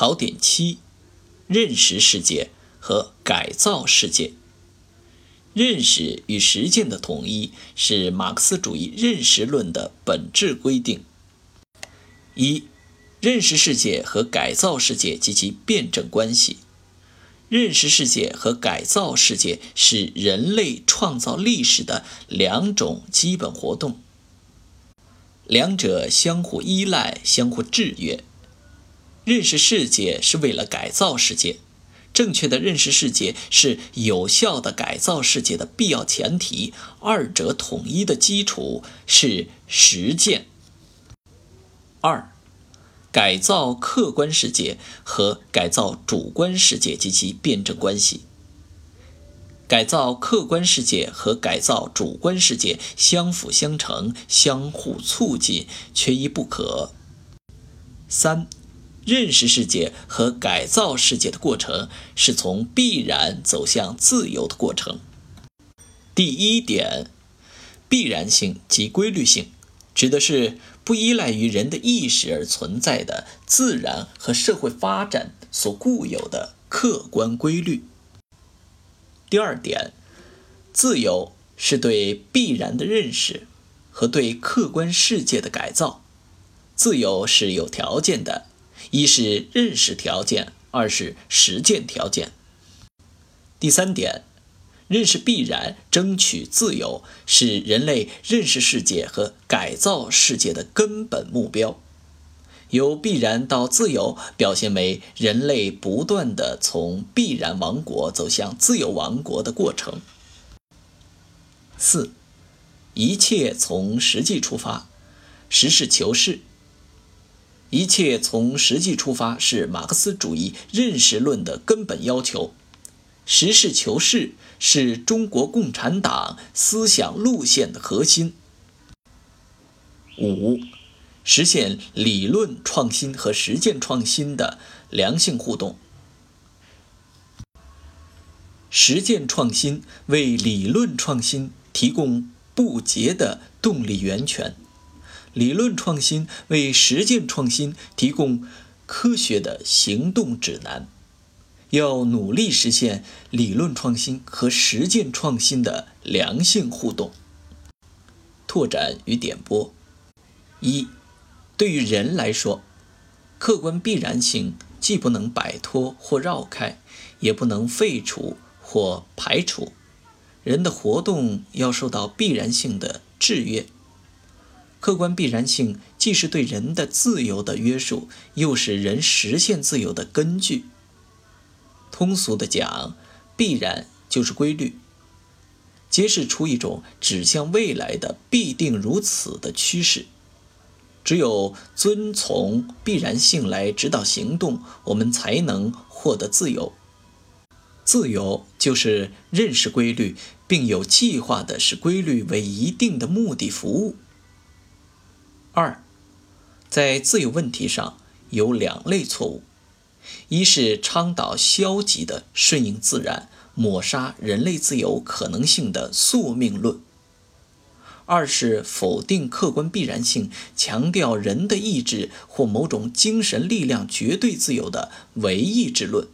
考点七：认识世界和改造世界。认识与实践的统一是马克思主义认识论的本质规定。一、认识世界和改造世界及其辩证关系。认识世界和改造世界是人类创造历史的两种基本活动，两者相互依赖、相互制约。认识世界是为了改造世界，正确的认识世界是有效的改造世界的必要前提，二者统一的基础是实践。二。改造客观世界和改造主观世界及其辩证关系。改造客观世界和改造主观世界相辅相成、相互促进，缺一不可。三、认识世界和改造世界的过程是从必然走向自由的过程。第一点，必然性及规律性。指的是不依赖于人的意识而存在的自然和社会发展所固有的客观规律。第二点，自由是对必然的认识和对客观世界的改造。自由是有条件的，一是认识条件，二是实践条件。第三点。认识必然，争取自由，是人类认识世界和改造世界的根本目标。由必然到自由，表现为人类不断的从必然王国走向自由王国的过程。四，一切从实际出发，实事求是。一切从实际出发是马克思主义认识论的根本要求。实事求是是中国共产党思想路线的核心。五、实现理论创新和实践创新的良性互动。实践创新为理论创新提供不竭的动力源泉，理论创新为实践创新提供科学的行动指南。要努力实现理论创新和实践创新的良性互动。拓展与点拨：一，对于人来说，客观必然性既不能摆脱或绕开，也不能废除或排除。人的活动要受到必然性的制约。客观必然性既是对人的自由的约束，又是人实现自由的根据。通俗的讲，必然就是规律，揭示出一种指向未来的必定如此的趋势。只有遵从必然性来指导行动，我们才能获得自由。自由就是认识规律，并有计划的使规律为一定的目的服务。二，在自由问题上有两类错误。一是倡导消极的顺应自然、抹杀人类自由可能性的宿命论；二是否定客观必然性、强调人的意志或某种精神力量绝对自由的唯意志论。